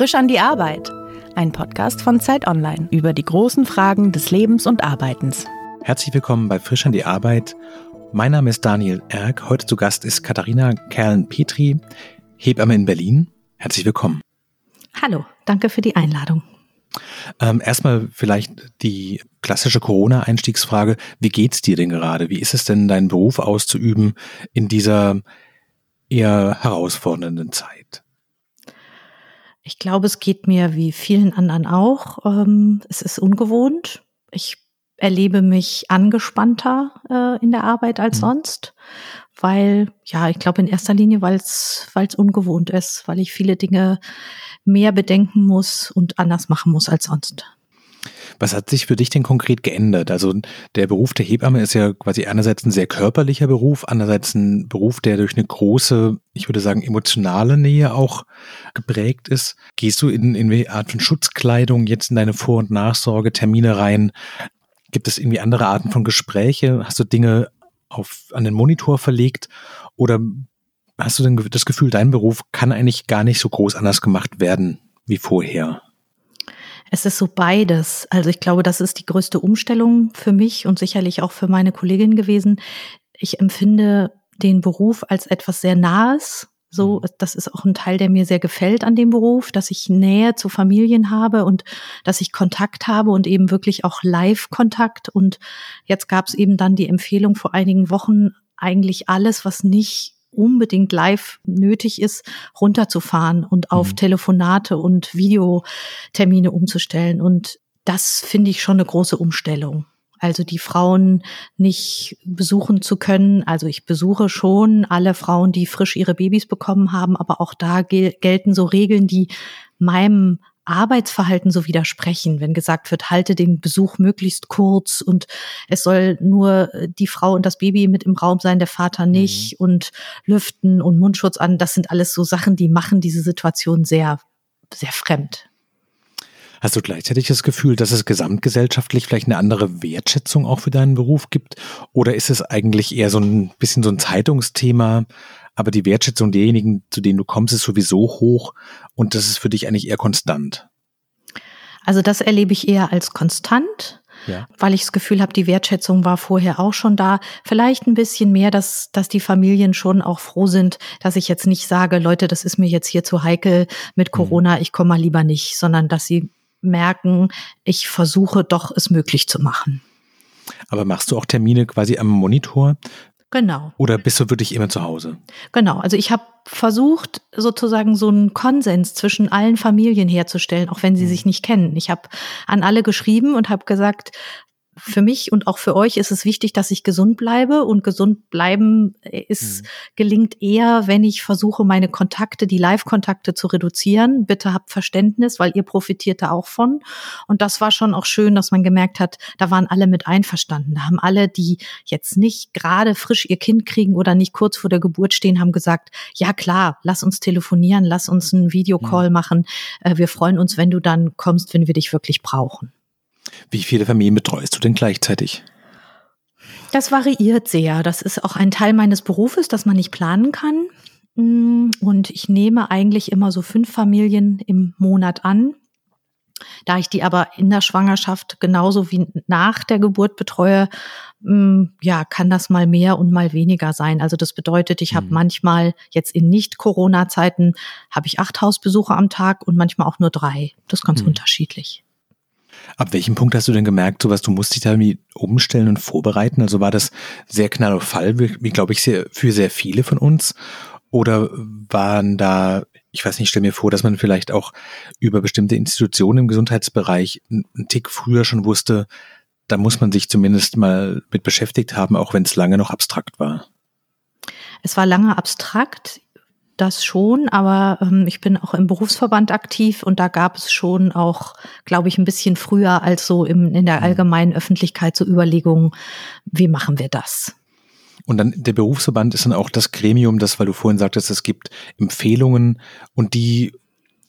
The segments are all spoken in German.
Frisch an die Arbeit. Ein Podcast von Zeit Online über die großen Fragen des Lebens und Arbeitens. Herzlich willkommen bei Frisch an die Arbeit. Mein Name ist Daniel Erck. Heute zu Gast ist Katharina Kerlen-Petri, Hebamme in Berlin. Herzlich willkommen. Hallo, danke für die Einladung. Ähm, erstmal vielleicht die klassische Corona-Einstiegsfrage. Wie geht's dir denn gerade? Wie ist es denn, deinen Beruf auszuüben in dieser eher herausfordernden Zeit? Ich glaube, es geht mir wie vielen anderen auch. Ähm, es ist ungewohnt. Ich erlebe mich angespannter äh, in der Arbeit als mhm. sonst, weil, ja, ich glaube in erster Linie, weil es ungewohnt ist, weil ich viele Dinge mehr bedenken muss und anders machen muss als sonst. Was hat sich für dich denn konkret geändert? Also der Beruf der Hebamme ist ja quasi einerseits ein sehr körperlicher Beruf, andererseits ein Beruf, der durch eine große, ich würde sagen, emotionale Nähe auch geprägt ist. Gehst du in, in eine Art von Schutzkleidung jetzt in deine Vor- und Nachsorgetermine rein? Gibt es irgendwie andere Arten von Gespräche? Hast du Dinge auf, an den Monitor verlegt? Oder hast du denn das Gefühl, dein Beruf kann eigentlich gar nicht so groß anders gemacht werden wie vorher? Es ist so beides. Also ich glaube, das ist die größte Umstellung für mich und sicherlich auch für meine Kollegin gewesen. Ich empfinde den Beruf als etwas sehr Nahes. So, mhm. das ist auch ein Teil, der mir sehr gefällt an dem Beruf, dass ich Nähe zu Familien habe und dass ich Kontakt habe und eben wirklich auch Live-Kontakt. Und jetzt gab es eben dann die Empfehlung vor einigen Wochen, eigentlich alles, was nicht unbedingt live nötig ist, runterzufahren und auf mhm. Telefonate und Videotermine umzustellen. Und das finde ich schon eine große Umstellung. Also die Frauen nicht besuchen zu können. Also ich besuche schon alle Frauen, die frisch ihre Babys bekommen haben, aber auch da gel gelten so Regeln, die meinem Arbeitsverhalten so widersprechen, wenn gesagt wird, halte den Besuch möglichst kurz und es soll nur äh, die Frau und das Baby mit im Raum sein, der Vater mhm. nicht mhm. und lüften und Mundschutz an. Das sind alles so Sachen, die machen diese Situation sehr, sehr fremd. Hast du gleichzeitig das Gefühl, dass es gesamtgesellschaftlich vielleicht eine andere Wertschätzung auch für deinen Beruf gibt? Oder ist es eigentlich eher so ein bisschen so ein Zeitungsthema, aber die Wertschätzung derjenigen, zu denen du kommst, ist sowieso hoch und das ist für dich eigentlich eher konstant. Also das erlebe ich eher als konstant. Ja. weil ich das Gefühl habe, die Wertschätzung war vorher auch schon da. Vielleicht ein bisschen mehr, dass, dass die Familien schon auch froh sind, dass ich jetzt nicht sage, Leute, das ist mir jetzt hier zu heikel mit mhm. Corona, ich komme mal lieber nicht, sondern dass sie merken, ich versuche doch es möglich zu machen. Aber machst du auch Termine quasi am Monitor? Genau. Oder bist du wirklich immer zu Hause? Genau. Also ich habe versucht, sozusagen so einen Konsens zwischen allen Familien herzustellen, auch wenn sie mhm. sich nicht kennen. Ich habe an alle geschrieben und habe gesagt, für mich und auch für euch ist es wichtig, dass ich gesund bleibe und gesund bleiben ist, mhm. gelingt eher, wenn ich versuche, meine Kontakte, die Live-Kontakte zu reduzieren. Bitte habt Verständnis, weil ihr profitiert da auch von. Und das war schon auch schön, dass man gemerkt hat, da waren alle mit einverstanden. Da haben alle, die jetzt nicht gerade frisch ihr Kind kriegen oder nicht kurz vor der Geburt stehen, haben gesagt, ja klar, lass uns telefonieren, lass uns einen Videocall mhm. machen. Äh, wir freuen uns, wenn du dann kommst, wenn wir dich wirklich brauchen. Wie viele Familien betreust du denn gleichzeitig? Das variiert sehr. Das ist auch ein Teil meines Berufes, dass man nicht planen kann. Mm, und ich nehme eigentlich immer so fünf Familien im Monat an. Da ich die aber in der Schwangerschaft genauso wie nach der Geburt betreue, mm, ja, kann das mal mehr und mal weniger sein. Also das bedeutet, ich habe mhm. manchmal jetzt in Nicht-Corona-Zeiten habe ich acht Hausbesuche am Tag und manchmal auch nur drei. Das ist ganz mhm. unterschiedlich. Ab welchem Punkt hast du denn gemerkt, sowas, du musst dich da irgendwie umstellen und vorbereiten? Also war das sehr knaller Fall, wie, glaube ich, sehr, für sehr viele von uns? Oder waren da, ich weiß nicht, stell mir vor, dass man vielleicht auch über bestimmte Institutionen im Gesundheitsbereich einen Tick früher schon wusste, da muss man sich zumindest mal mit beschäftigt haben, auch wenn es lange noch abstrakt war. Es war lange abstrakt das schon, aber ähm, ich bin auch im Berufsverband aktiv und da gab es schon auch, glaube ich, ein bisschen früher als so im, in der mhm. allgemeinen Öffentlichkeit so Überlegungen, wie machen wir das? Und dann der Berufsverband ist dann auch das Gremium, das, weil du vorhin sagtest, es gibt Empfehlungen und die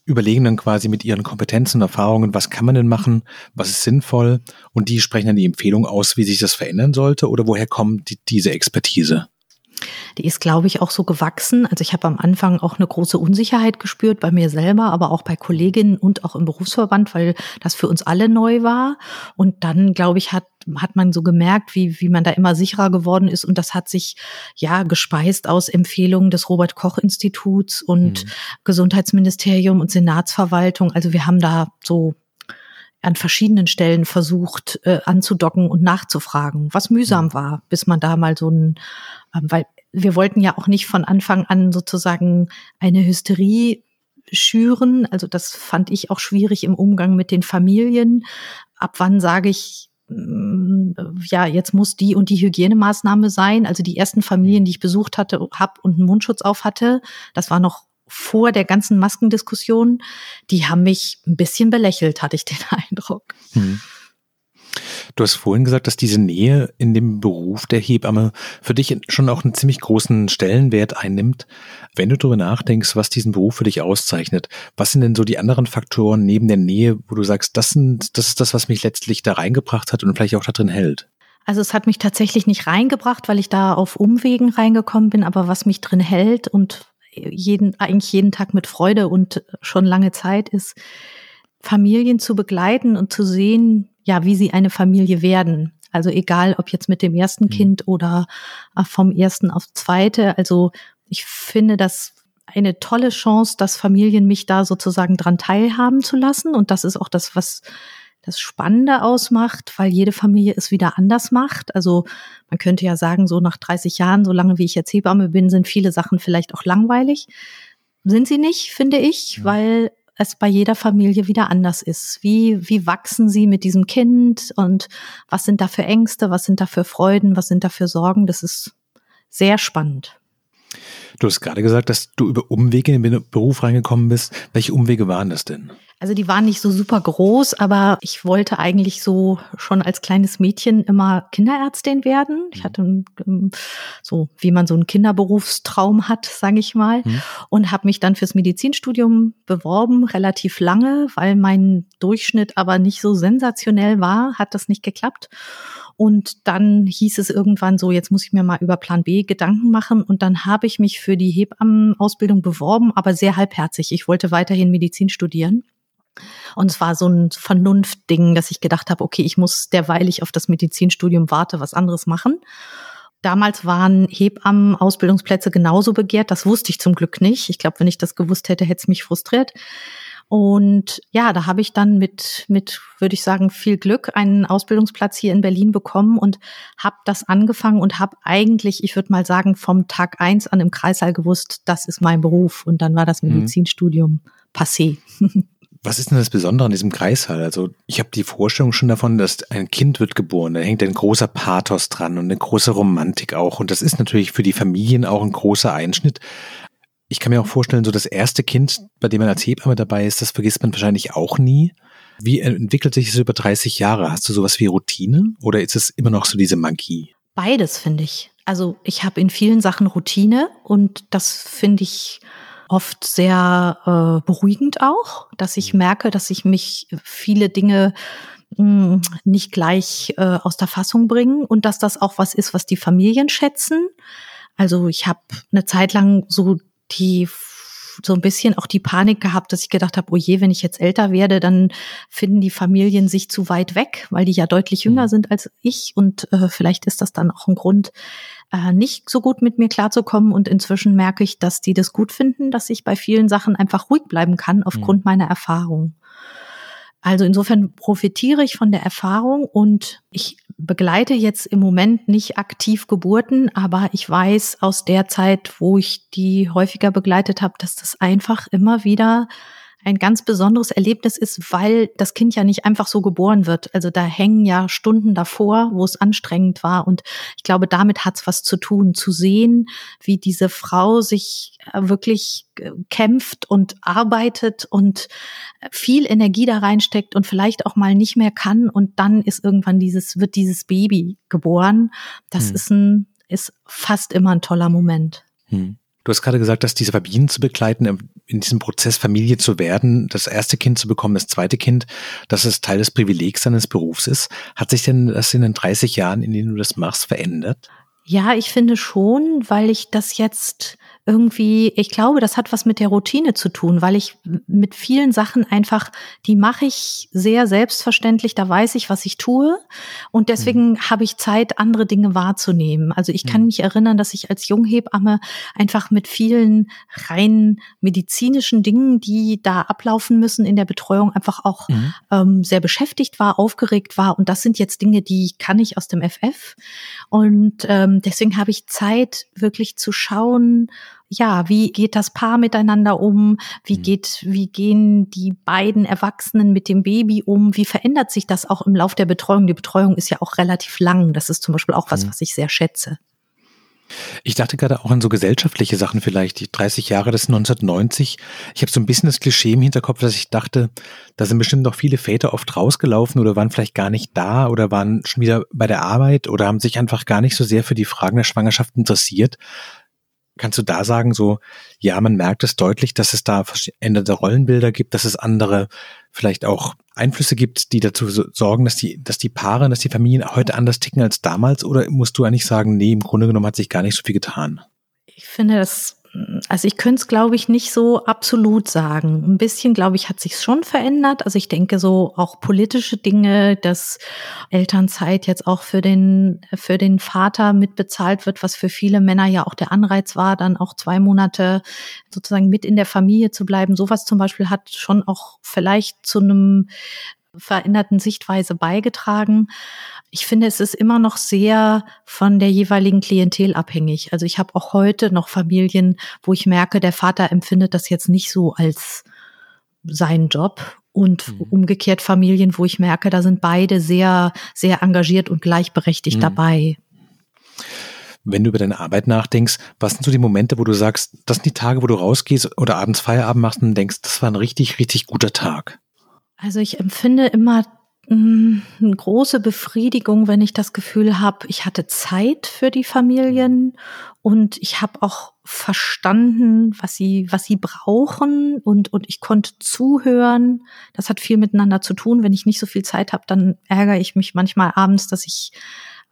überlegen dann quasi mit ihren Kompetenzen und Erfahrungen, was kann man denn machen, was ist sinnvoll und die sprechen dann die Empfehlung aus, wie sich das verändern sollte oder woher kommt die, diese Expertise? Die ist, glaube ich, auch so gewachsen. Also ich habe am Anfang auch eine große Unsicherheit gespürt bei mir selber, aber auch bei Kolleginnen und auch im Berufsverband, weil das für uns alle neu war. Und dann, glaube ich, hat hat man so gemerkt, wie, wie man da immer sicherer geworden ist. Und das hat sich ja gespeist aus Empfehlungen des Robert Koch Instituts und mhm. Gesundheitsministerium und Senatsverwaltung. Also wir haben da so an verschiedenen Stellen versucht äh, anzudocken und nachzufragen, was mühsam mhm. war, bis man da mal so ein, weil wir wollten ja auch nicht von Anfang an sozusagen eine Hysterie schüren. Also das fand ich auch schwierig im Umgang mit den Familien. Ab wann sage ich, mm, ja, jetzt muss die und die Hygienemaßnahme sein. Also die ersten Familien, die ich besucht hatte, hab und einen Mundschutz auf hatte, das war noch vor der ganzen Maskendiskussion, die haben mich ein bisschen belächelt, hatte ich den Eindruck. Hm. Du hast vorhin gesagt, dass diese Nähe in dem Beruf der Hebamme für dich schon auch einen ziemlich großen Stellenwert einnimmt. Wenn du darüber nachdenkst, was diesen Beruf für dich auszeichnet, was sind denn so die anderen Faktoren neben der Nähe, wo du sagst, das, sind, das ist das, was mich letztlich da reingebracht hat und vielleicht auch da drin hält? Also es hat mich tatsächlich nicht reingebracht, weil ich da auf Umwegen reingekommen bin, aber was mich drin hält und jeden, eigentlich jeden Tag mit Freude und schon lange Zeit ist, Familien zu begleiten und zu sehen, ja, wie sie eine Familie werden. Also egal, ob jetzt mit dem ersten mhm. Kind oder äh, vom ersten aufs zweite. Also ich finde das eine tolle Chance, dass Familien mich da sozusagen dran teilhaben zu lassen. Und das ist auch das, was das Spannende ausmacht, weil jede Familie es wieder anders macht. Also man könnte ja sagen, so nach 30 Jahren, so lange wie ich jetzt Hebamme bin, sind viele Sachen vielleicht auch langweilig. Sind sie nicht, finde ich, ja. weil es bei jeder Familie wieder anders ist. Wie, wie wachsen sie mit diesem Kind und was sind da für Ängste, was sind da für Freuden, was sind da für Sorgen? Das ist sehr spannend. Du hast gerade gesagt, dass du über Umwege in den Beruf reingekommen bist. Welche Umwege waren das denn? Also die waren nicht so super groß, aber ich wollte eigentlich so schon als kleines Mädchen immer Kinderärztin werden. Ich mhm. hatte so, wie man so einen Kinderberufstraum hat, sage ich mal, mhm. und habe mich dann fürs Medizinstudium beworben, relativ lange, weil mein Durchschnitt aber nicht so sensationell war, hat das nicht geklappt. Und dann hieß es irgendwann so, jetzt muss ich mir mal über Plan B Gedanken machen. Und dann habe ich mich für die Hebammenausbildung beworben, aber sehr halbherzig. Ich wollte weiterhin Medizin studieren. Und es war so ein Vernunftding, dass ich gedacht habe, okay, ich muss derweil ich auf das Medizinstudium warte, was anderes machen. Damals waren Hebammen-Ausbildungsplätze genauso begehrt. Das wusste ich zum Glück nicht. Ich glaube, wenn ich das gewusst hätte, hätte es mich frustriert. Und ja, da habe ich dann mit, mit, würde ich sagen, viel Glück einen Ausbildungsplatz hier in Berlin bekommen und habe das angefangen und habe eigentlich, ich würde mal sagen, vom Tag eins an im Kreissaal gewusst, das ist mein Beruf. Und dann war das mhm. Medizinstudium mhm. passé. Was ist denn das Besondere an diesem Kreissaal? Also ich habe die Vorstellung schon davon, dass ein Kind wird geboren, da hängt ein großer Pathos dran und eine große Romantik auch. Und das ist natürlich für die Familien auch ein großer Einschnitt. Ich kann mir auch vorstellen, so das erste Kind, bei dem man als Hebamme dabei ist, das vergisst man wahrscheinlich auch nie. Wie entwickelt sich das über 30 Jahre? Hast du sowas wie Routine oder ist es immer noch so diese Magie? Beides finde ich. Also ich habe in vielen Sachen Routine und das finde ich oft sehr äh, beruhigend auch, dass ich mhm. merke, dass ich mich viele Dinge mh, hm, nicht gleich äh, aus der Fassung bringen und dass das auch was ist, was die Familien schätzen. Also ich habe eine Zeit lang so die so ein bisschen auch die Panik gehabt, dass ich gedacht habe, oh je, wenn ich jetzt älter werde, dann finden die Familien sich zu weit weg, weil die ja deutlich jünger mhm. sind als ich und äh, vielleicht ist das dann auch ein Grund, äh, nicht so gut mit mir klarzukommen. Und inzwischen merke ich, dass die das gut finden, dass ich bei vielen Sachen einfach ruhig bleiben kann aufgrund mhm. meiner Erfahrung. Also insofern profitiere ich von der Erfahrung und ich begleite jetzt im Moment nicht aktiv Geburten, aber ich weiß aus der Zeit, wo ich die häufiger begleitet habe, dass das einfach immer wieder ein ganz besonderes Erlebnis ist, weil das Kind ja nicht einfach so geboren wird. Also da hängen ja Stunden davor, wo es anstrengend war. Und ich glaube, damit hat es was zu tun, zu sehen, wie diese Frau sich äh, wirklich äh, kämpft und arbeitet und äh, viel Energie da reinsteckt und vielleicht auch mal nicht mehr kann. Und dann ist irgendwann dieses, wird dieses Baby geboren. Das hm. ist ein, ist fast immer ein toller Moment. Hm. Du hast gerade gesagt, dass diese Familien zu begleiten, in diesem Prozess Familie zu werden, das erste Kind zu bekommen, das zweite Kind, dass es Teil des Privilegs seines Berufs ist. Hat sich denn das in den 30 Jahren, in denen du das machst, verändert? Ja, ich finde schon, weil ich das jetzt irgendwie, ich glaube, das hat was mit der Routine zu tun, weil ich mit vielen Sachen einfach, die mache ich sehr selbstverständlich, da weiß ich, was ich tue und deswegen mhm. habe ich Zeit, andere Dinge wahrzunehmen. Also ich kann mhm. mich erinnern, dass ich als Junghebamme einfach mit vielen rein medizinischen Dingen, die da ablaufen müssen in der Betreuung, einfach auch mhm. ähm, sehr beschäftigt war, aufgeregt war und das sind jetzt Dinge, die kann ich aus dem FF und ähm, deswegen habe ich Zeit, wirklich zu schauen, ja, wie geht das Paar miteinander um? Wie mhm. geht, wie gehen die beiden Erwachsenen mit dem Baby um? Wie verändert sich das auch im Lauf der Betreuung? Die Betreuung ist ja auch relativ lang. Das ist zum Beispiel auch was, mhm. was ich sehr schätze. Ich dachte gerade auch an so gesellschaftliche Sachen vielleicht, die 30 Jahre des 1990. Ich habe so ein bisschen das Klischee im Hinterkopf, dass ich dachte, da sind bestimmt noch viele Väter oft rausgelaufen oder waren vielleicht gar nicht da oder waren schon wieder bei der Arbeit oder haben sich einfach gar nicht so sehr für die Fragen der Schwangerschaft interessiert, Kannst du da sagen, so, ja, man merkt es deutlich, dass es da veränderte Rollenbilder gibt, dass es andere vielleicht auch Einflüsse gibt, die dazu sorgen, dass die, dass die Paare, dass die Familien heute anders ticken als damals? Oder musst du eigentlich sagen, nee, im Grunde genommen hat sich gar nicht so viel getan? Ich finde, das also ich könnte es, glaube ich, nicht so absolut sagen. Ein bisschen, glaube ich, hat sich schon verändert. Also ich denke so auch politische Dinge, dass Elternzeit jetzt auch für den, für den Vater mitbezahlt wird, was für viele Männer ja auch der Anreiz war, dann auch zwei Monate sozusagen mit in der Familie zu bleiben. Sowas zum Beispiel hat schon auch vielleicht zu einem veränderten Sichtweise beigetragen. Ich finde, es ist immer noch sehr von der jeweiligen Klientel abhängig. Also ich habe auch heute noch Familien, wo ich merke, der Vater empfindet das jetzt nicht so als seinen Job und mhm. umgekehrt Familien, wo ich merke, da sind beide sehr, sehr engagiert und gleichberechtigt mhm. dabei. Wenn du über deine Arbeit nachdenkst, was sind so die Momente, wo du sagst, das sind die Tage, wo du rausgehst oder abends Feierabend machst und denkst, das war ein richtig, richtig guter Tag? Also ich empfinde immer mm, eine große Befriedigung, wenn ich das Gefühl habe, ich hatte Zeit für die Familien und ich habe auch verstanden, was sie, was sie brauchen und, und ich konnte zuhören. Das hat viel miteinander zu tun. Wenn ich nicht so viel Zeit habe, dann ärgere ich mich manchmal abends, dass ich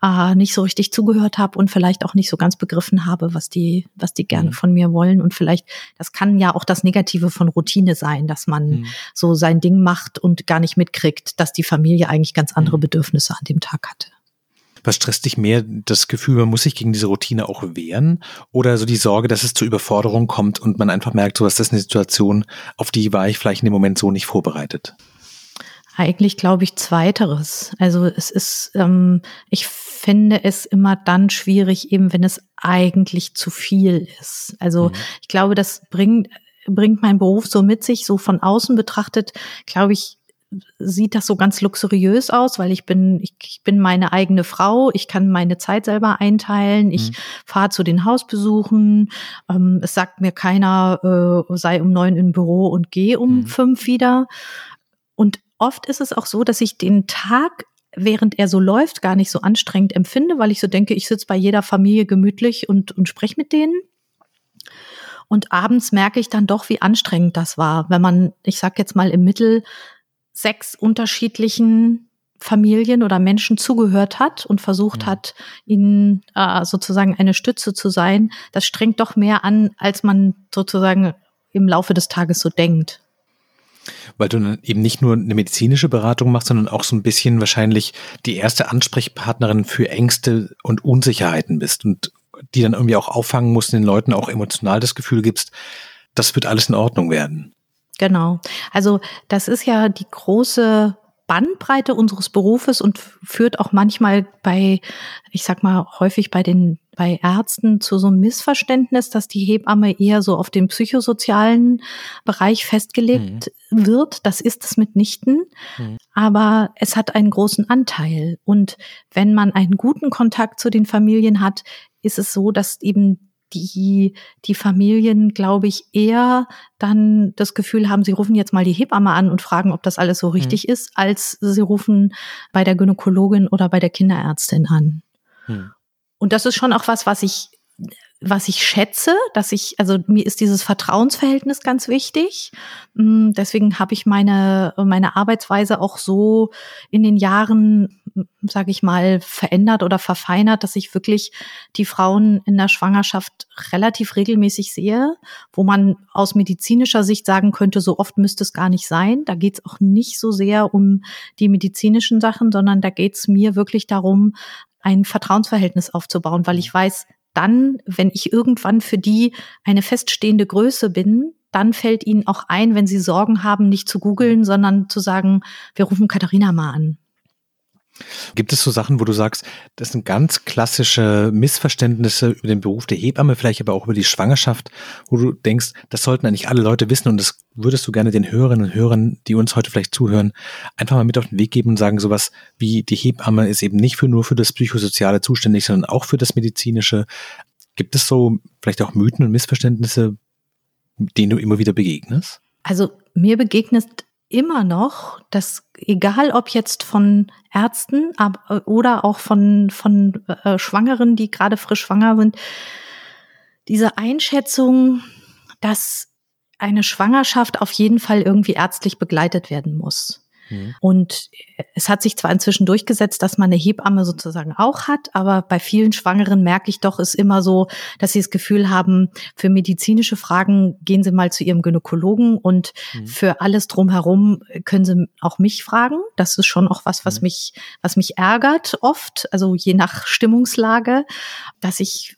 äh, nicht so richtig zugehört habe und vielleicht auch nicht so ganz begriffen habe, was die, was die gerne mhm. von mir wollen. Und vielleicht, das kann ja auch das Negative von Routine sein, dass man mhm. so sein Ding macht und gar nicht mitkriegt, dass die Familie eigentlich ganz andere mhm. Bedürfnisse an dem Tag hatte. Was stresst dich mehr? Das Gefühl, man muss sich gegen diese Routine auch wehren? Oder so die Sorge, dass es zur Überforderung kommt und man einfach merkt, so was ist eine Situation, auf die war ich vielleicht in dem Moment so nicht vorbereitet? Eigentlich glaube ich zweiteres. Also es ist, ähm, ich finde es immer dann schwierig, eben wenn es eigentlich zu viel ist. Also mhm. ich glaube, das bringt, bringt mein Beruf so mit sich, so von außen betrachtet, glaube ich, sieht das so ganz luxuriös aus, weil ich bin, ich, ich bin meine eigene Frau, ich kann meine Zeit selber einteilen, ich mhm. fahre zu den Hausbesuchen, ähm, es sagt mir keiner, äh, sei um neun im Büro und geh um mhm. fünf wieder. Und oft ist es auch so, dass ich den Tag während er so läuft, gar nicht so anstrengend empfinde, weil ich so denke, ich sitze bei jeder Familie gemütlich und, und spreche mit denen. Und abends merke ich dann doch, wie anstrengend das war, wenn man, ich sag jetzt mal im Mittel, sechs unterschiedlichen Familien oder Menschen zugehört hat und versucht mhm. hat, ihnen äh, sozusagen eine Stütze zu sein. Das strengt doch mehr an, als man sozusagen im Laufe des Tages so denkt. Weil du dann eben nicht nur eine medizinische Beratung machst, sondern auch so ein bisschen wahrscheinlich die erste Ansprechpartnerin für Ängste und Unsicherheiten bist und die dann irgendwie auch auffangen musst, den Leuten auch emotional das Gefühl gibst, das wird alles in Ordnung werden. Genau. Also das ist ja die große Bandbreite unseres Berufes und führt auch manchmal bei, ich sag mal, häufig bei den bei Ärzten zu so einem Missverständnis, dass die Hebamme eher so auf den psychosozialen Bereich festgelegt mhm. wird. Das ist es mitnichten. Mhm. Aber es hat einen großen Anteil. Und wenn man einen guten Kontakt zu den Familien hat, ist es so, dass eben die, die Familien, glaube ich, eher dann das Gefühl haben, sie rufen jetzt mal die Hebamme an und fragen, ob das alles so mhm. richtig mhm. ist, als sie rufen bei der Gynäkologin oder bei der Kinderärztin an. Mhm. Und das ist schon auch was, was ich was ich schätze, dass ich, also mir ist dieses Vertrauensverhältnis ganz wichtig. Mm, deswegen habe ich meine, meine Arbeitsweise auch so in den Jahren, sage ich mal, verändert oder verfeinert, dass ich wirklich die Frauen in der Schwangerschaft relativ regelmäßig sehe, wo man aus medizinischer Sicht sagen könnte, so oft müsste es gar nicht sein. Da geht es auch nicht so sehr um die medizinischen Sachen, sondern da geht es mir wirklich darum, ein Vertrauensverhältnis aufzubauen, weil ich weiß, dann, wenn ich irgendwann für die eine feststehende Größe bin, dann fällt ihnen auch ein, wenn sie Sorgen haben, nicht zu googeln, sondern zu sagen, wir rufen Katharina mal an. Gibt es so Sachen, wo du sagst, das sind ganz klassische Missverständnisse über den Beruf der Hebamme, vielleicht aber auch über die Schwangerschaft, wo du denkst, das sollten eigentlich alle Leute wissen und das würdest du gerne den Hörerinnen und Hörern, die uns heute vielleicht zuhören, einfach mal mit auf den Weg geben und sagen, sowas wie die Hebamme ist eben nicht für nur für das Psychosoziale zuständig, sondern auch für das Medizinische. Gibt es so vielleicht auch Mythen und Missverständnisse, denen du immer wieder begegnest? Also mir begegnet immer noch, dass egal ob jetzt von Ärzten ab, oder auch von, von äh, Schwangeren, die gerade frisch schwanger sind, diese Einschätzung, dass eine Schwangerschaft auf jeden Fall irgendwie ärztlich begleitet werden muss. Mhm. Und es hat sich zwar inzwischen durchgesetzt, dass man eine Hebamme sozusagen auch hat, aber bei vielen Schwangeren merke ich doch, ist immer so, dass sie das Gefühl haben, für medizinische Fragen gehen sie mal zu ihrem Gynäkologen und mhm. für alles drumherum können sie auch mich fragen. Das ist schon auch was, was mhm. mich, was mich ärgert oft, also je nach Stimmungslage, dass ich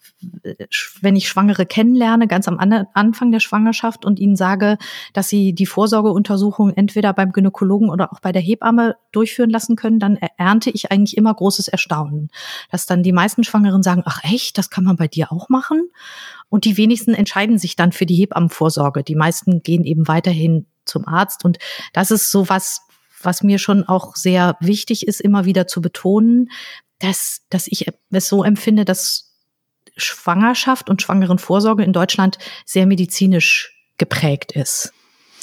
wenn ich Schwangere kennenlerne, ganz am Anfang der Schwangerschaft und ihnen sage, dass sie die Vorsorgeuntersuchung entweder beim Gynäkologen oder auch bei der Hebamme durchführen lassen können, dann ernte ich eigentlich immer großes Erstaunen. Dass dann die meisten Schwangeren sagen, ach echt, das kann man bei dir auch machen? Und die wenigsten entscheiden sich dann für die Hebammenvorsorge. Die meisten gehen eben weiterhin zum Arzt. Und das ist so was, was mir schon auch sehr wichtig ist, immer wieder zu betonen, dass, dass ich es so empfinde, dass Schwangerschaft und Schwangerenvorsorge in Deutschland sehr medizinisch geprägt ist.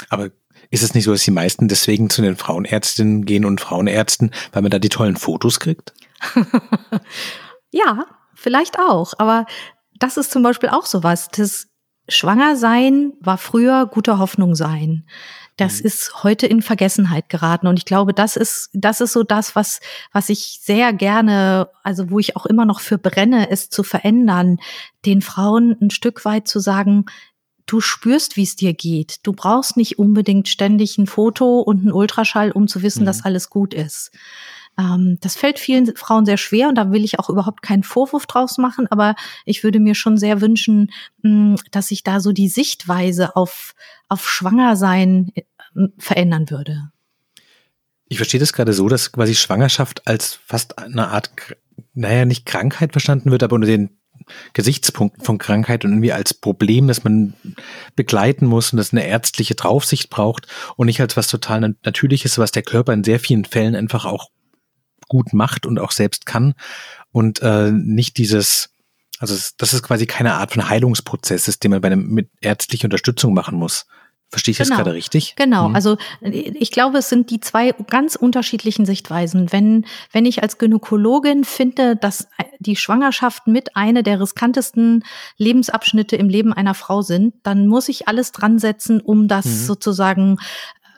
Aber ist es nicht so, dass die meisten deswegen zu den Frauenärztinnen gehen und Frauenärzten, weil man da die tollen Fotos kriegt? ja, vielleicht auch. Aber das ist zum Beispiel auch sowas. Das Schwangersein war früher gute Hoffnung sein das mhm. ist heute in Vergessenheit geraten. Und ich glaube, das ist, das ist so das, was, was ich sehr gerne, also wo ich auch immer noch für brenne, es zu verändern, den Frauen ein Stück weit zu sagen, du spürst, wie es dir geht. Du brauchst nicht unbedingt ständig ein Foto und einen Ultraschall, um zu wissen, mhm. dass alles gut ist. Ähm, das fällt vielen Frauen sehr schwer und da will ich auch überhaupt keinen Vorwurf draus machen, aber ich würde mir schon sehr wünschen, mh, dass sich da so die Sichtweise auf, auf Schwangersein äh, verändern würde. Ich verstehe das gerade so, dass quasi Schwangerschaft als fast eine Art, naja, nicht Krankheit verstanden wird, aber unter den Gesichtspunkten von Krankheit und irgendwie als Problem, das man begleiten muss und das eine ärztliche Draufsicht braucht und nicht als was total Natürliches, was der Körper in sehr vielen Fällen einfach auch gut macht und auch selbst kann und äh, nicht dieses, also das ist quasi keine Art von Heilungsprozess ist, den man bei einem mit ärztlicher Unterstützung machen muss. Verstehe ich genau. das gerade richtig? Genau. Mhm. Also ich glaube, es sind die zwei ganz unterschiedlichen Sichtweisen. Wenn, wenn ich als Gynäkologin finde, dass die Schwangerschaft mit eine der riskantesten Lebensabschnitte im Leben einer Frau sind, dann muss ich alles dran setzen, um das mhm. sozusagen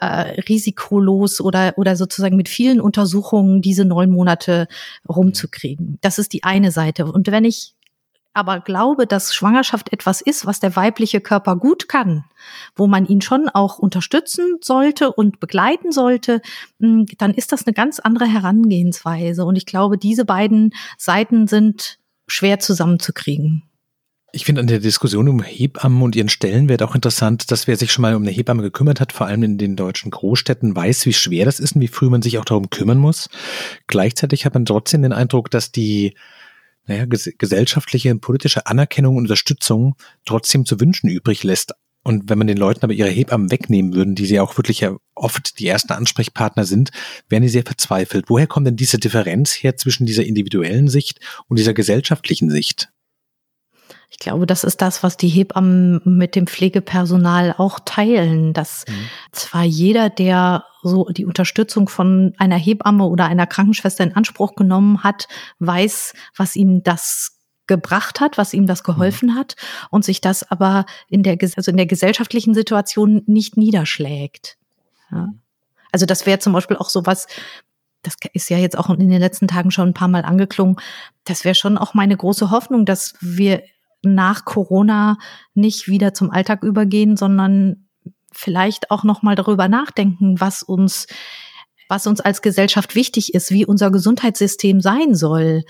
äh, risikolos oder, oder sozusagen mit vielen Untersuchungen diese neun Monate rumzukriegen. Das ist die eine Seite. Und wenn ich aber glaube, dass Schwangerschaft etwas ist, was der weibliche Körper gut kann, wo man ihn schon auch unterstützen sollte und begleiten sollte, hm, dann ist das eine ganz andere Herangehensweise. Und ich glaube, diese beiden Seiten sind schwer zusammenzukriegen. Ich finde an der Diskussion um Hebammen und ihren Stellenwert auch interessant, dass wer sich schon mal um eine Hebamme gekümmert hat, vor allem in den deutschen Großstädten, weiß, wie schwer das ist und wie früh man sich auch darum kümmern muss. Gleichzeitig hat man trotzdem den Eindruck, dass die naja, ges gesellschaftliche und politische Anerkennung und Unterstützung trotzdem zu wünschen übrig lässt. Und wenn man den Leuten aber ihre Hebammen wegnehmen würden, die sie auch wirklich ja oft die ersten Ansprechpartner sind, wären die sehr verzweifelt. Woher kommt denn diese Differenz her zwischen dieser individuellen Sicht und dieser gesellschaftlichen Sicht? Ich glaube, das ist das, was die Hebammen mit dem Pflegepersonal auch teilen, dass mhm. zwar jeder, der so die Unterstützung von einer Hebamme oder einer Krankenschwester in Anspruch genommen hat, weiß, was ihm das gebracht hat, was ihm das geholfen hat und sich das aber in der, also in der gesellschaftlichen Situation nicht niederschlägt. Ja. Also das wäre zum Beispiel auch sowas, das ist ja jetzt auch in den letzten Tagen schon ein paar Mal angeklungen, das wäre schon auch meine große Hoffnung, dass wir nach Corona nicht wieder zum Alltag übergehen, sondern vielleicht auch noch mal darüber nachdenken, was uns was uns als Gesellschaft wichtig ist, wie unser Gesundheitssystem sein soll.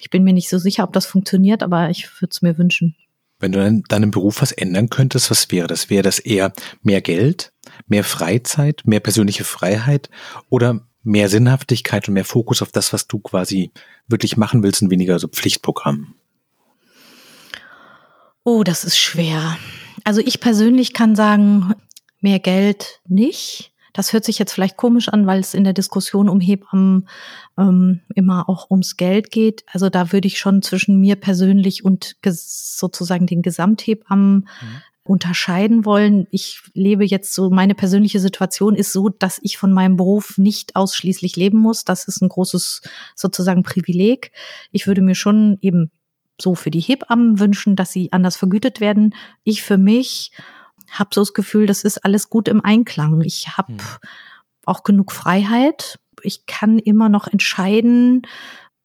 Ich bin mir nicht so sicher, ob das funktioniert, aber ich würde es mir wünschen. Wenn du in deinem Beruf was ändern könntest, was wäre das? Wäre das eher mehr Geld, mehr Freizeit, mehr persönliche Freiheit oder mehr Sinnhaftigkeit und mehr Fokus auf das, was du quasi wirklich machen willst und weniger so Pflichtprogramm? Oh, das ist schwer. Also ich persönlich kann sagen, mehr Geld nicht. Das hört sich jetzt vielleicht komisch an, weil es in der Diskussion um Hebammen ähm, immer auch ums Geld geht. Also da würde ich schon zwischen mir persönlich und sozusagen den Gesamthebammen mhm. unterscheiden wollen. Ich lebe jetzt so, meine persönliche Situation ist so, dass ich von meinem Beruf nicht ausschließlich leben muss. Das ist ein großes sozusagen Privileg. Ich würde mir schon eben so für die Hebammen wünschen, dass sie anders vergütet werden. Ich für mich habe so das Gefühl, das ist alles gut im Einklang. Ich habe hm. auch genug Freiheit. Ich kann immer noch entscheiden,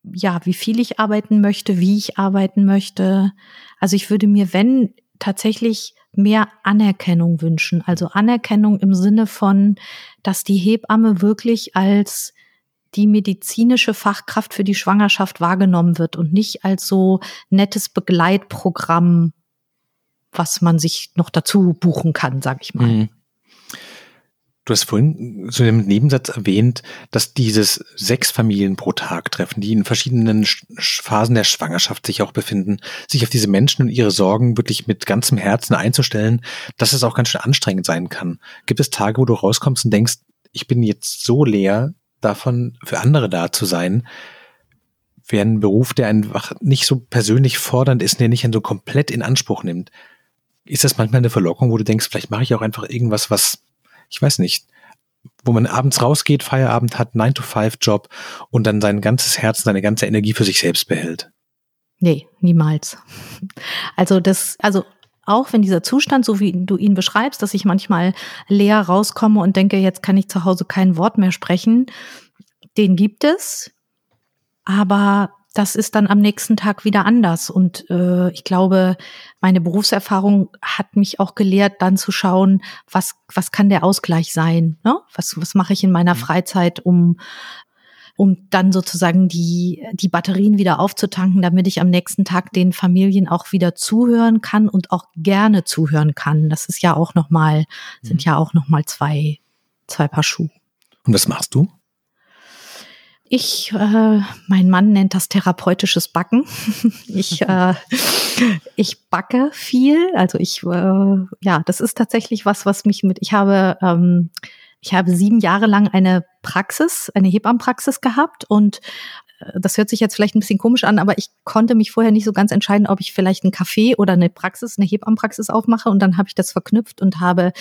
ja, wie viel ich arbeiten möchte, wie ich arbeiten möchte. Also ich würde mir, wenn tatsächlich mehr Anerkennung wünschen. Also Anerkennung im Sinne von, dass die Hebamme wirklich als die medizinische Fachkraft für die Schwangerschaft wahrgenommen wird und nicht als so nettes Begleitprogramm, was man sich noch dazu buchen kann, sag ich mal. Mhm. Du hast vorhin so im Nebensatz erwähnt, dass dieses sechs Familien pro Tag treffen, die in verschiedenen Phasen der Schwangerschaft sich auch befinden, sich auf diese Menschen und ihre Sorgen wirklich mit ganzem Herzen einzustellen, dass es auch ganz schön anstrengend sein kann. Gibt es Tage, wo du rauskommst und denkst, ich bin jetzt so leer, davon für andere da zu sein, wäre ein Beruf, der einfach nicht so persönlich fordernd ist, der nicht so komplett in Anspruch nimmt. Ist das manchmal eine Verlockung, wo du denkst, vielleicht mache ich auch einfach irgendwas, was, ich weiß nicht, wo man abends rausgeht, Feierabend hat, 9-to-5-Job und dann sein ganzes Herz, seine ganze Energie für sich selbst behält? Nee, niemals. Also das, also auch wenn dieser Zustand, so wie du ihn beschreibst, dass ich manchmal leer rauskomme und denke, jetzt kann ich zu Hause kein Wort mehr sprechen, den gibt es. Aber das ist dann am nächsten Tag wieder anders. Und äh, ich glaube, meine Berufserfahrung hat mich auch gelehrt, dann zu schauen, was, was kann der Ausgleich sein? Ne? Was, was mache ich in meiner mhm. Freizeit, um um dann sozusagen die, die Batterien wieder aufzutanken, damit ich am nächsten Tag den Familien auch wieder zuhören kann und auch gerne zuhören kann. Das ist ja auch nochmal, sind mhm. ja auch nochmal zwei, zwei Paar Schuhe. Und was machst du? Ich, äh, mein Mann nennt das therapeutisches Backen. ich, äh, ich backe viel. Also ich, äh, ja, das ist tatsächlich was, was mich mit, ich habe ähm, ich habe sieben Jahre lang eine Praxis, eine Hebammenpraxis gehabt und äh, das hört sich jetzt vielleicht ein bisschen komisch an, aber ich konnte mich vorher nicht so ganz entscheiden, ob ich vielleicht ein Café oder eine Praxis, eine Hebammenpraxis aufmache. Und dann habe ich das verknüpft und habe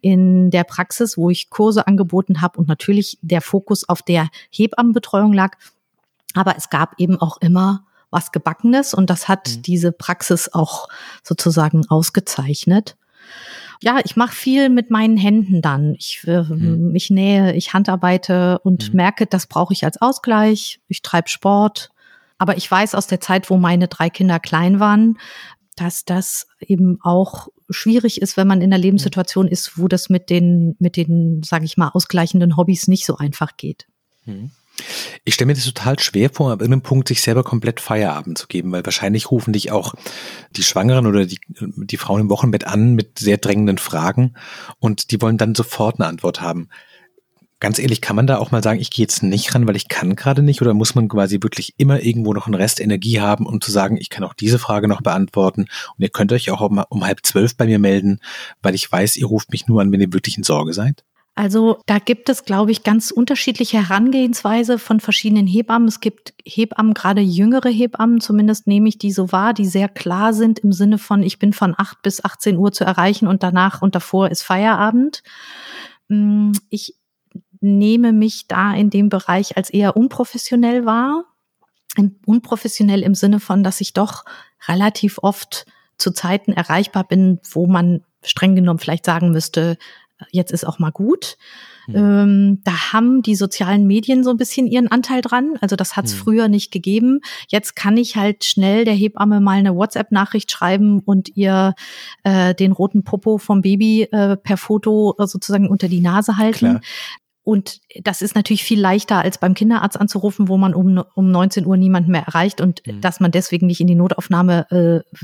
in der Praxis, wo ich Kurse angeboten habe und natürlich der Fokus auf der Hebammenbetreuung lag, aber es gab eben auch immer was Gebackenes und das hat mhm. diese Praxis auch sozusagen ausgezeichnet ja, ich mache viel mit meinen Händen dann. Ich, äh, mhm. ich nähe, ich handarbeite und mhm. merke, das brauche ich als Ausgleich. Ich treibe Sport. Aber ich weiß aus der Zeit, wo meine drei Kinder klein waren, dass das eben auch schwierig ist, wenn man in einer Lebenssituation ist, wo das mit den, mit den, sage ich mal, ausgleichenden Hobbys nicht so einfach geht. Mhm. Ich stelle mir das total schwer vor, ab irgendeinem Punkt sich selber komplett Feierabend zu geben, weil wahrscheinlich rufen dich auch die Schwangeren oder die, die Frauen im Wochenbett an mit sehr drängenden Fragen und die wollen dann sofort eine Antwort haben. Ganz ehrlich, kann man da auch mal sagen, ich gehe jetzt nicht ran, weil ich kann gerade nicht, oder muss man quasi wirklich immer irgendwo noch einen Rest Energie haben, um zu sagen, ich kann auch diese Frage noch beantworten und ihr könnt euch auch um, um halb zwölf bei mir melden, weil ich weiß, ihr ruft mich nur an, wenn ihr wirklich in Sorge seid? Also da gibt es, glaube ich, ganz unterschiedliche Herangehensweise von verschiedenen Hebammen. Es gibt Hebammen, gerade jüngere Hebammen, zumindest nehme ich die so wahr, die sehr klar sind im Sinne von, ich bin von 8 bis 18 Uhr zu erreichen und danach und davor ist Feierabend. Mm, ich nehme mich da in dem Bereich als eher unprofessionell wahr. unprofessionell im Sinne von, dass ich doch relativ oft zu Zeiten erreichbar bin, wo man streng genommen vielleicht sagen müsste, jetzt ist auch mal gut. Mhm. Ähm, da haben die sozialen Medien so ein bisschen ihren Anteil dran. Also das hat es mhm. früher nicht gegeben. Jetzt kann ich halt schnell der Hebamme mal eine WhatsApp-Nachricht schreiben und ihr äh, den roten Popo vom Baby äh, per Foto sozusagen unter die Nase halten. Klar. Und das ist natürlich viel leichter, als beim Kinderarzt anzurufen, wo man um, um 19 Uhr niemanden mehr erreicht und mhm. dass man deswegen nicht in die Notaufnahme äh,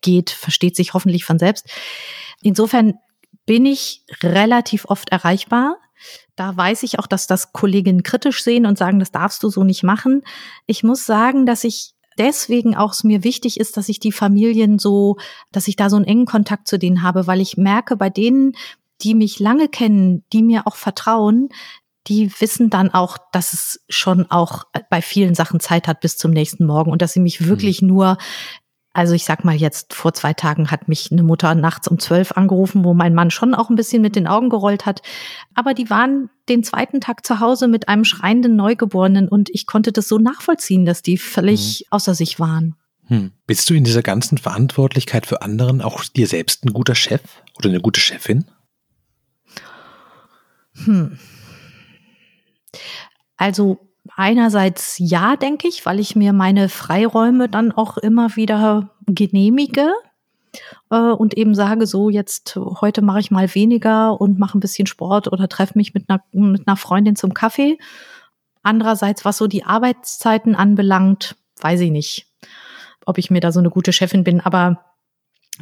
geht, versteht sich hoffentlich von selbst. Insofern bin ich relativ oft erreichbar. Da weiß ich auch, dass das Kolleginnen kritisch sehen und sagen, das darfst du so nicht machen. Ich muss sagen, dass ich deswegen auch es mir wichtig ist, dass ich die Familien so, dass ich da so einen engen Kontakt zu denen habe, weil ich merke, bei denen, die mich lange kennen, die mir auch vertrauen, die wissen dann auch, dass es schon auch bei vielen Sachen Zeit hat bis zum nächsten Morgen und dass sie mich wirklich mhm. nur also ich sag mal jetzt, vor zwei Tagen hat mich eine Mutter nachts um zwölf angerufen, wo mein Mann schon auch ein bisschen mit den Augen gerollt hat. Aber die waren den zweiten Tag zu Hause mit einem schreienden Neugeborenen und ich konnte das so nachvollziehen, dass die völlig mhm. außer sich waren. Hm. Bist du in dieser ganzen Verantwortlichkeit für anderen auch dir selbst ein guter Chef oder eine gute Chefin? Hm. Also einerseits ja, denke ich, weil ich mir meine Freiräume dann auch immer wieder genehmige äh, und eben sage, so jetzt heute mache ich mal weniger und mache ein bisschen Sport oder treffe mich mit einer, mit einer Freundin zum Kaffee. Andererseits, was so die Arbeitszeiten anbelangt, weiß ich nicht, ob ich mir da so eine gute Chefin bin, aber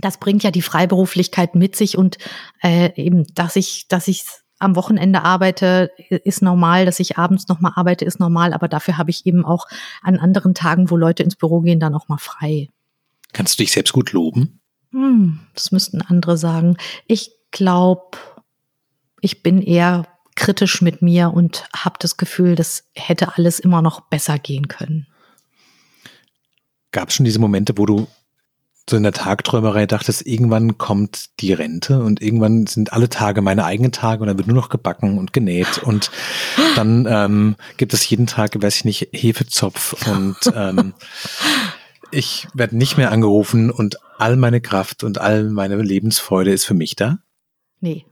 das bringt ja die Freiberuflichkeit mit sich und äh, eben, dass ich, dass ich am Wochenende arbeite, ist normal, dass ich abends nochmal arbeite, ist normal, aber dafür habe ich eben auch an anderen Tagen, wo Leute ins Büro gehen, dann auch mal frei. Kannst du dich selbst gut loben? Hm, das müssten andere sagen. Ich glaube, ich bin eher kritisch mit mir und habe das Gefühl, das hätte alles immer noch besser gehen können. Gab es schon diese Momente, wo du so in der Tagträumerei dachtest, irgendwann kommt die Rente und irgendwann sind alle Tage meine eigenen Tage und dann wird nur noch gebacken und genäht und dann ähm, gibt es jeden Tag, weiß ich nicht, Hefezopf und ähm, ich werde nicht mehr angerufen und all meine Kraft und all meine Lebensfreude ist für mich da? Nee.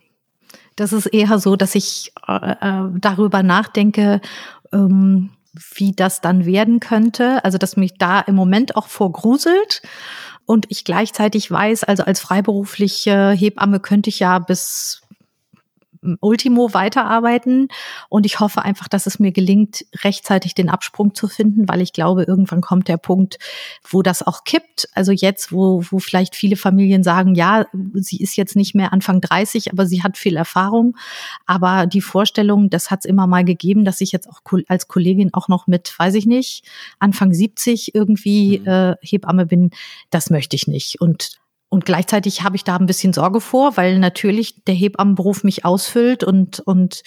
Das ist eher so, dass ich äh, äh darüber nachdenke, ähm, wie das dann werden könnte. Also, dass mich da im Moment auch vorgruselt und ich gleichzeitig weiß, also als freiberufliche Hebamme könnte ich ja bis Ultimo weiterarbeiten. Und ich hoffe einfach, dass es mir gelingt, rechtzeitig den Absprung zu finden, weil ich glaube, irgendwann kommt der Punkt, wo das auch kippt. Also jetzt, wo, wo vielleicht viele Familien sagen, ja, sie ist jetzt nicht mehr Anfang 30, aber sie hat viel Erfahrung. Aber die Vorstellung, das hat es immer mal gegeben, dass ich jetzt auch als Kollegin auch noch mit, weiß ich nicht, Anfang 70 irgendwie mhm. äh, Hebamme bin, das möchte ich nicht. Und und gleichzeitig habe ich da ein bisschen Sorge vor, weil natürlich der Hebammenberuf mich ausfüllt und, und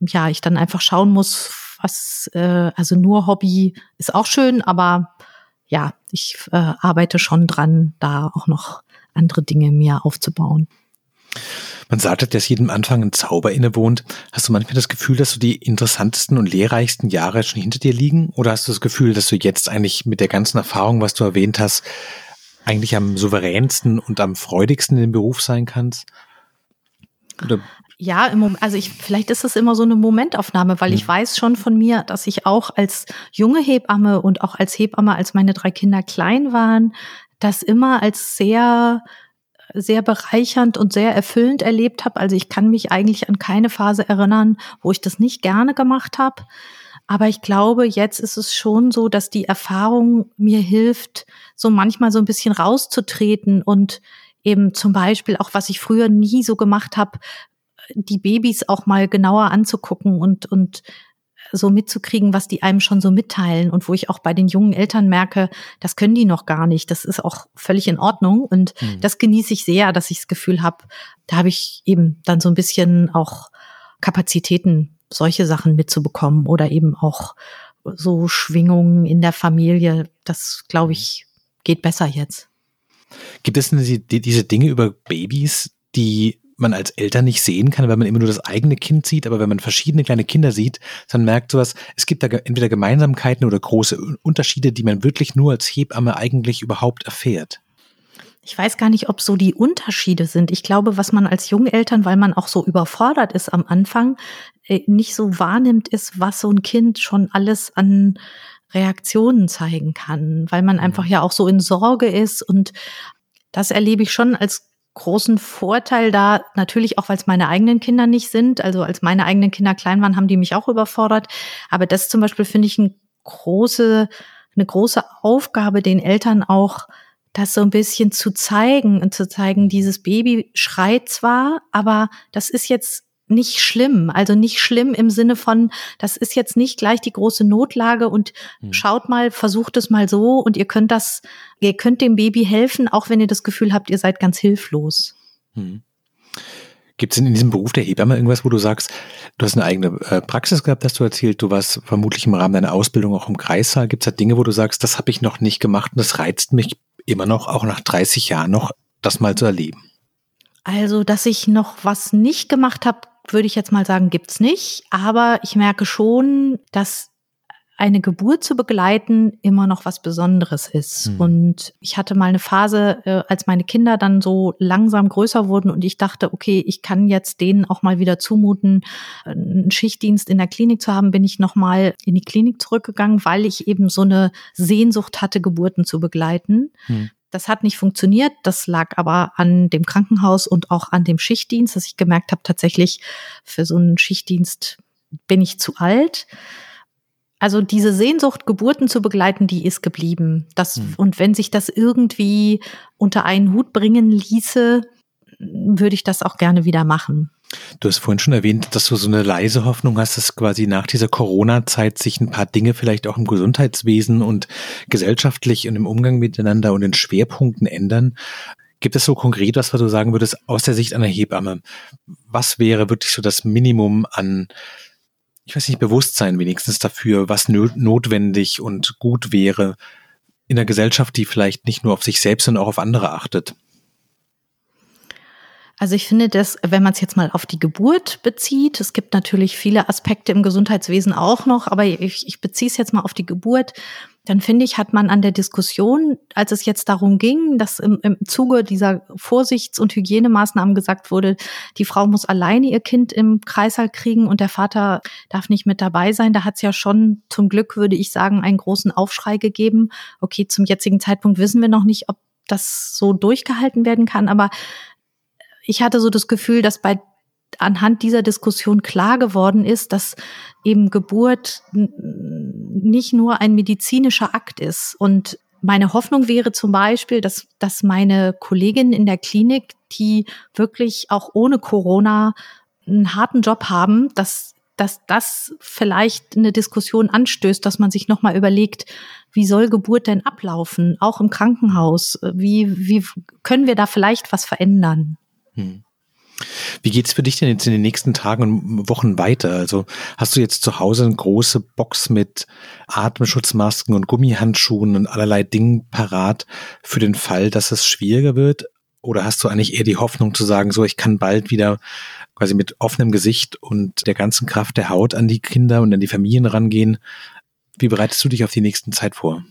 ja, ich dann einfach schauen muss, was, äh, also nur Hobby ist auch schön, aber ja, ich äh, arbeite schon dran, da auch noch andere Dinge mir aufzubauen. Man sagt, dass jedem Anfang ein Zauber innewohnt. Hast du manchmal das Gefühl, dass so die interessantesten und lehrreichsten Jahre schon hinter dir liegen? Oder hast du das Gefühl, dass du jetzt eigentlich mit der ganzen Erfahrung, was du erwähnt hast, eigentlich am souveränsten und am freudigsten in dem Beruf sein kannst? Oder ja, im Moment, also ich, vielleicht ist es immer so eine Momentaufnahme, weil ich hm. weiß schon von mir, dass ich auch als junge Hebamme und auch als Hebamme, als meine drei Kinder klein waren, das immer als sehr, sehr bereichernd und sehr erfüllend erlebt habe. Also ich kann mich eigentlich an keine Phase erinnern, wo ich das nicht gerne gemacht habe. Aber ich glaube, jetzt ist es schon so, dass die Erfahrung mir hilft, so manchmal so ein bisschen rauszutreten und eben zum Beispiel auch, was ich früher nie so gemacht habe, die Babys auch mal genauer anzugucken und, und so mitzukriegen, was die einem schon so mitteilen und wo ich auch bei den jungen Eltern merke, das können die noch gar nicht. Das ist auch völlig in Ordnung und mhm. das genieße ich sehr, dass ich das Gefühl habe, da habe ich eben dann so ein bisschen auch Kapazitäten solche Sachen mitzubekommen oder eben auch so Schwingungen in der Familie. Das, glaube ich, geht besser jetzt. Gibt es denn die, die, diese Dinge über Babys, die man als Eltern nicht sehen kann, weil man immer nur das eigene Kind sieht, aber wenn man verschiedene kleine Kinder sieht, dann merkt sowas, es gibt da entweder Gemeinsamkeiten oder große Unterschiede, die man wirklich nur als Hebamme eigentlich überhaupt erfährt. Ich weiß gar nicht, ob so die Unterschiede sind. Ich glaube, was man als Jungeltern, weil man auch so überfordert ist am Anfang, äh, nicht so wahrnimmt, ist, was so ein Kind schon alles an Reaktionen zeigen kann, weil man einfach mhm. ja auch so in Sorge ist und das erlebe ich schon als großen Vorteil da, natürlich auch, weil es meine eigenen Kinder nicht sind. Also als meine eigenen Kinder klein waren, haben die mich auch überfordert. Aber das zum Beispiel finde ich eine große, eine große Aufgabe, den Eltern auch das so ein bisschen zu zeigen und zu zeigen, dieses Baby schreit zwar, aber das ist jetzt nicht schlimm. Also nicht schlimm im Sinne von, das ist jetzt nicht gleich die große Notlage und hm. schaut mal, versucht es mal so und ihr könnt das, ihr könnt dem Baby helfen, auch wenn ihr das Gefühl habt, ihr seid ganz hilflos. Hm. Gibt es in diesem Beruf der Hebamme irgendwas, wo du sagst, du hast eine eigene äh, Praxis gehabt, hast du erzählt, du warst vermutlich im Rahmen deiner Ausbildung auch im Kreissaal. Gibt es da Dinge, wo du sagst, das habe ich noch nicht gemacht und das reizt mich immer noch, auch nach 30 Jahren noch, das mal zu erleben? Also, dass ich noch was nicht gemacht habe, würde ich jetzt mal sagen, gibt's nicht. Aber ich merke schon, dass eine Geburt zu begleiten immer noch was Besonderes ist. Mhm. Und ich hatte mal eine Phase, äh, als meine Kinder dann so langsam größer wurden und ich dachte, okay, ich kann jetzt denen auch mal wieder zumuten, einen Schichtdienst in der Klinik zu haben, bin ich nochmal in die Klinik zurückgegangen, weil ich eben so eine Sehnsucht hatte, Geburten zu begleiten. Mhm. Das hat nicht funktioniert. Das lag aber an dem Krankenhaus und auch an dem Schichtdienst, dass ich gemerkt habe, tatsächlich für so einen Schichtdienst bin ich zu alt. Also diese Sehnsucht, Geburten zu begleiten, die ist geblieben. Das, mhm. Und wenn sich das irgendwie unter einen Hut bringen ließe, würde ich das auch gerne wieder machen. Du hast vorhin schon erwähnt, dass du so eine leise Hoffnung hast, dass quasi nach dieser Corona-Zeit sich ein paar Dinge vielleicht auch im Gesundheitswesen und gesellschaftlich und im Umgang miteinander und in Schwerpunkten ändern. Gibt es so konkret was, was du sagen würdest aus der Sicht einer Hebamme? Was wäre wirklich so das Minimum an, ich weiß nicht, Bewusstsein wenigstens dafür, was notwendig und gut wäre in einer Gesellschaft, die vielleicht nicht nur auf sich selbst, sondern auch auf andere achtet? Also ich finde das, wenn man es jetzt mal auf die Geburt bezieht, es gibt natürlich viele Aspekte im Gesundheitswesen auch noch, aber ich, ich beziehe es jetzt mal auf die Geburt, dann finde ich, hat man an der Diskussion, als es jetzt darum ging, dass im, im Zuge dieser Vorsichts- und Hygienemaßnahmen gesagt wurde, die Frau muss alleine ihr Kind im Kreißsaal kriegen und der Vater darf nicht mit dabei sein, da hat es ja schon zum Glück, würde ich sagen, einen großen Aufschrei gegeben. Okay, zum jetzigen Zeitpunkt wissen wir noch nicht, ob das so durchgehalten werden kann, aber ich hatte so das Gefühl, dass bei anhand dieser Diskussion klar geworden ist, dass eben Geburt nicht nur ein medizinischer Akt ist. Und meine Hoffnung wäre zum Beispiel, dass, dass meine Kolleginnen in der Klinik, die wirklich auch ohne Corona einen harten Job haben, dass, dass das vielleicht eine Diskussion anstößt, dass man sich nochmal überlegt, wie soll Geburt denn ablaufen, auch im Krankenhaus? Wie, wie können wir da vielleicht was verändern? Hm. Wie geht's für dich denn jetzt in den nächsten Tagen und Wochen weiter? Also hast du jetzt zu Hause eine große Box mit Atemschutzmasken und Gummihandschuhen und allerlei Dingen parat für den Fall, dass es schwieriger wird? Oder hast du eigentlich eher die Hoffnung zu sagen, so ich kann bald wieder quasi mit offenem Gesicht und der ganzen Kraft der Haut an die Kinder und an die Familien rangehen? Wie bereitest du dich auf die nächsten Zeit vor?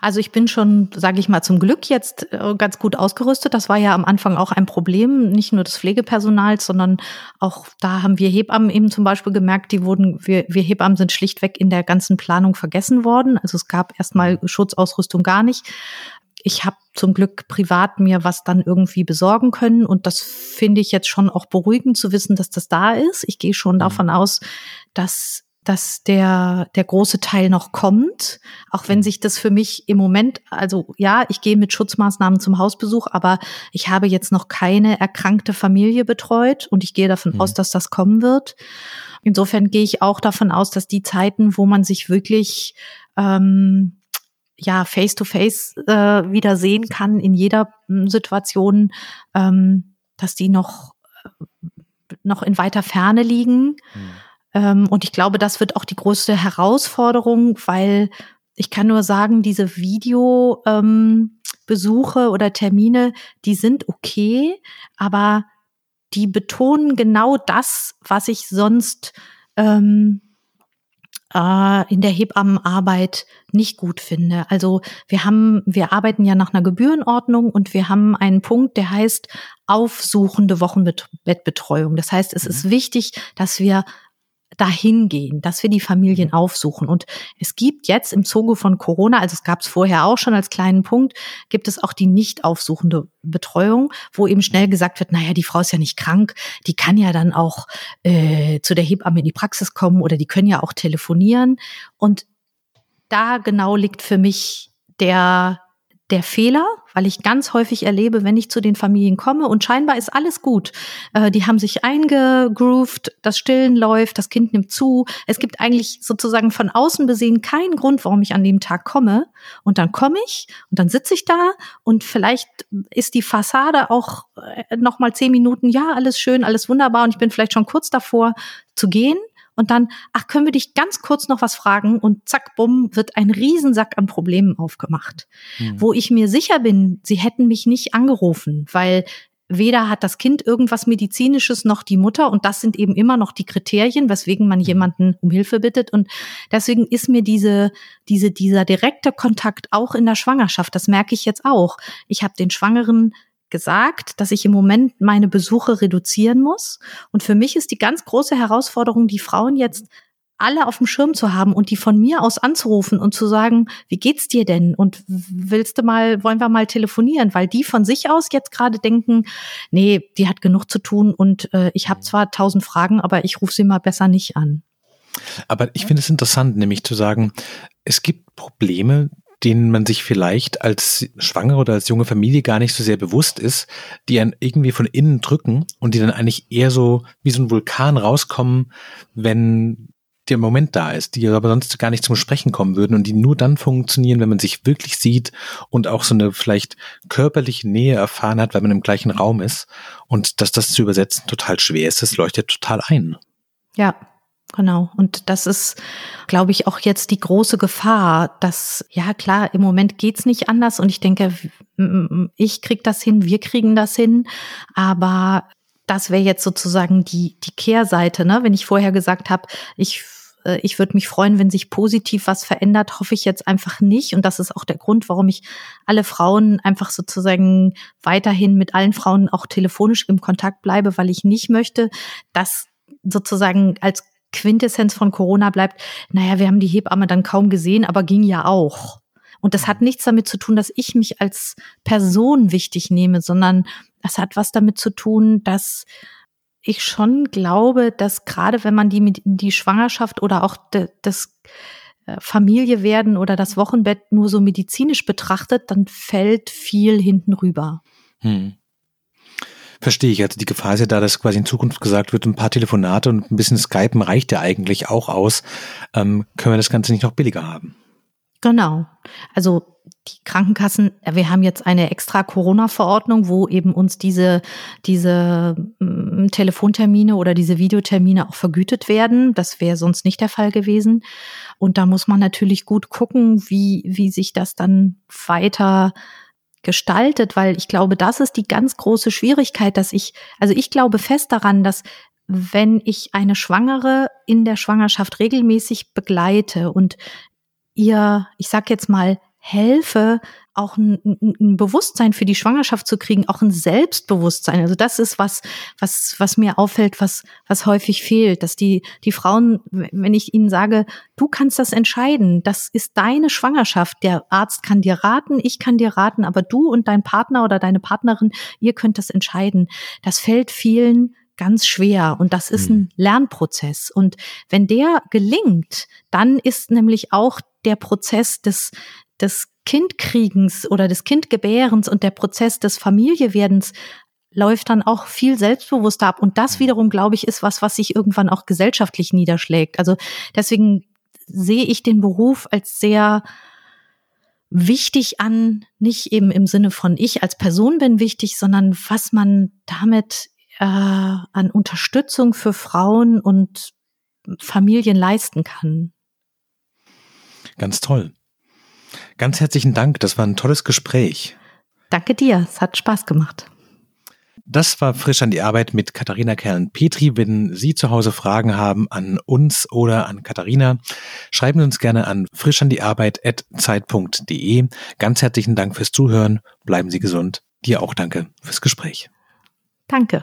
Also ich bin schon, sage ich mal, zum Glück jetzt äh, ganz gut ausgerüstet. Das war ja am Anfang auch ein Problem, nicht nur des Pflegepersonals, sondern auch da haben wir Hebammen eben zum Beispiel gemerkt, die wurden, wir, wir Hebammen sind schlichtweg in der ganzen Planung vergessen worden. Also es gab erstmal Schutzausrüstung gar nicht. Ich habe zum Glück privat mir was dann irgendwie besorgen können und das finde ich jetzt schon auch beruhigend zu wissen, dass das da ist. Ich gehe schon mhm. davon aus, dass dass der, der große Teil noch kommt, auch wenn sich das für mich im Moment, also ja, ich gehe mit Schutzmaßnahmen zum Hausbesuch, aber ich habe jetzt noch keine erkrankte Familie betreut und ich gehe davon mhm. aus, dass das kommen wird. Insofern gehe ich auch davon aus, dass die Zeiten, wo man sich wirklich ähm, ja face to face äh, wieder sehen kann in jeder hm, Situation, ähm, dass die noch noch in weiter Ferne liegen. Mhm und ich glaube, das wird auch die größte Herausforderung, weil ich kann nur sagen, diese Videobesuche ähm, oder Termine, die sind okay, aber die betonen genau das, was ich sonst ähm, äh, in der Hebammenarbeit nicht gut finde. Also wir haben, wir arbeiten ja nach einer Gebührenordnung und wir haben einen Punkt, der heißt aufsuchende Wochenbettbetreuung. Das heißt, es mhm. ist wichtig, dass wir dahin gehen, dass wir die Familien aufsuchen. Und es gibt jetzt im Zuge von Corona, also es gab es vorher auch schon als kleinen Punkt, gibt es auch die nicht aufsuchende Betreuung, wo eben schnell gesagt wird, naja, die Frau ist ja nicht krank, die kann ja dann auch äh, zu der Hebamme in die Praxis kommen oder die können ja auch telefonieren. Und da genau liegt für mich der der Fehler, weil ich ganz häufig erlebe, wenn ich zu den Familien komme und scheinbar ist alles gut. Äh, die haben sich eingegroovt, das Stillen läuft, das Kind nimmt zu. Es gibt eigentlich sozusagen von außen besehen keinen Grund, warum ich an dem Tag komme. Und dann komme ich und dann sitze ich da und vielleicht ist die Fassade auch äh, noch mal zehn Minuten, ja, alles schön, alles wunderbar und ich bin vielleicht schon kurz davor zu gehen und dann, ach, können wir dich ganz kurz noch was fragen und zack, bumm, wird ein Riesensack an Problemen aufgemacht. Mhm. Wo ich mir sicher bin, sie hätten mich nicht angerufen, weil weder hat das Kind irgendwas medizinisches noch die Mutter und das sind eben immer noch die Kriterien, weswegen man mhm. jemanden um Hilfe bittet und deswegen ist mir diese diese dieser direkte Kontakt auch in der Schwangerschaft, das merke ich jetzt auch. Ich habe den Schwangeren gesagt, dass ich im Moment meine Besuche reduzieren muss. Und für mich ist die ganz große Herausforderung, die Frauen jetzt alle auf dem Schirm zu haben und die von mir aus anzurufen und zu sagen, wie geht's dir denn? Und willst du mal, wollen wir mal telefonieren? Weil die von sich aus jetzt gerade denken, nee, die hat genug zu tun und äh, ich habe zwar tausend Fragen, aber ich rufe sie mal besser nicht an. Aber ich finde es interessant, nämlich zu sagen, es gibt Probleme, denen man sich vielleicht als Schwangere oder als junge Familie gar nicht so sehr bewusst ist, die einen irgendwie von innen drücken und die dann eigentlich eher so wie so ein Vulkan rauskommen, wenn der Moment da ist, die aber sonst gar nicht zum Sprechen kommen würden und die nur dann funktionieren, wenn man sich wirklich sieht und auch so eine vielleicht körperliche Nähe erfahren hat, weil man im gleichen Raum ist. Und dass das zu übersetzen total schwer ist, das leuchtet total ein. Ja, Genau. Und das ist, glaube ich, auch jetzt die große Gefahr, dass, ja klar, im Moment geht's nicht anders und ich denke, ich krieg das hin, wir kriegen das hin, aber das wäre jetzt sozusagen die, die Kehrseite, ne? Wenn ich vorher gesagt habe, ich äh, ich würde mich freuen, wenn sich positiv was verändert, hoffe ich jetzt einfach nicht. Und das ist auch der Grund, warum ich alle Frauen einfach sozusagen weiterhin mit allen Frauen auch telefonisch im Kontakt bleibe, weil ich nicht möchte, dass sozusagen als Quintessenz von Corona bleibt, naja, wir haben die Hebamme dann kaum gesehen, aber ging ja auch. Und das hat nichts damit zu tun, dass ich mich als Person wichtig nehme, sondern das hat was damit zu tun, dass ich schon glaube, dass gerade wenn man die, die Schwangerschaft oder auch das äh, Familie werden oder das Wochenbett nur so medizinisch betrachtet, dann fällt viel hinten rüber. Hm. Verstehe ich. Also die Gefahr ist ja da, dass quasi in Zukunft gesagt wird, ein paar Telefonate und ein bisschen Skypen reicht ja eigentlich auch aus. Ähm, können wir das Ganze nicht noch billiger haben? Genau. Also die Krankenkassen, äh, wir haben jetzt eine extra Corona-Verordnung, wo eben uns diese, diese mm, Telefontermine oder diese Videotermine auch vergütet werden. Das wäre sonst nicht der Fall gewesen. Und da muss man natürlich gut gucken, wie, wie sich das dann weiter gestaltet, weil ich glaube, das ist die ganz große Schwierigkeit, dass ich, also ich glaube fest daran, dass wenn ich eine Schwangere in der Schwangerschaft regelmäßig begleite und ihr, ich sag jetzt mal, helfe, auch ein, ein, Bewusstsein für die Schwangerschaft zu kriegen, auch ein Selbstbewusstsein. Also das ist was, was, was mir auffällt, was, was häufig fehlt, dass die, die Frauen, wenn ich ihnen sage, du kannst das entscheiden, das ist deine Schwangerschaft, der Arzt kann dir raten, ich kann dir raten, aber du und dein Partner oder deine Partnerin, ihr könnt das entscheiden. Das fällt vielen ganz schwer und das ist ein hm. Lernprozess. Und wenn der gelingt, dann ist nämlich auch der Prozess des, des Kindkriegens oder des Kindgebärens und der Prozess des Familiewerdens läuft dann auch viel selbstbewusster ab. Und das wiederum, glaube ich, ist was, was sich irgendwann auch gesellschaftlich niederschlägt. Also deswegen sehe ich den Beruf als sehr wichtig an, nicht eben im Sinne von ich als Person bin wichtig, sondern was man damit äh, an Unterstützung für Frauen und Familien leisten kann. Ganz toll. Ganz herzlichen Dank, das war ein tolles Gespräch. Danke dir, es hat Spaß gemacht. Das war frisch an die Arbeit mit Katharina Kern-Petri. Wenn Sie zu Hause Fragen haben an uns oder an Katharina, schreiben Sie uns gerne an frisch an die Arbeit at zeit.de. Ganz herzlichen Dank fürs Zuhören. Bleiben Sie gesund. Dir auch danke fürs Gespräch. Danke.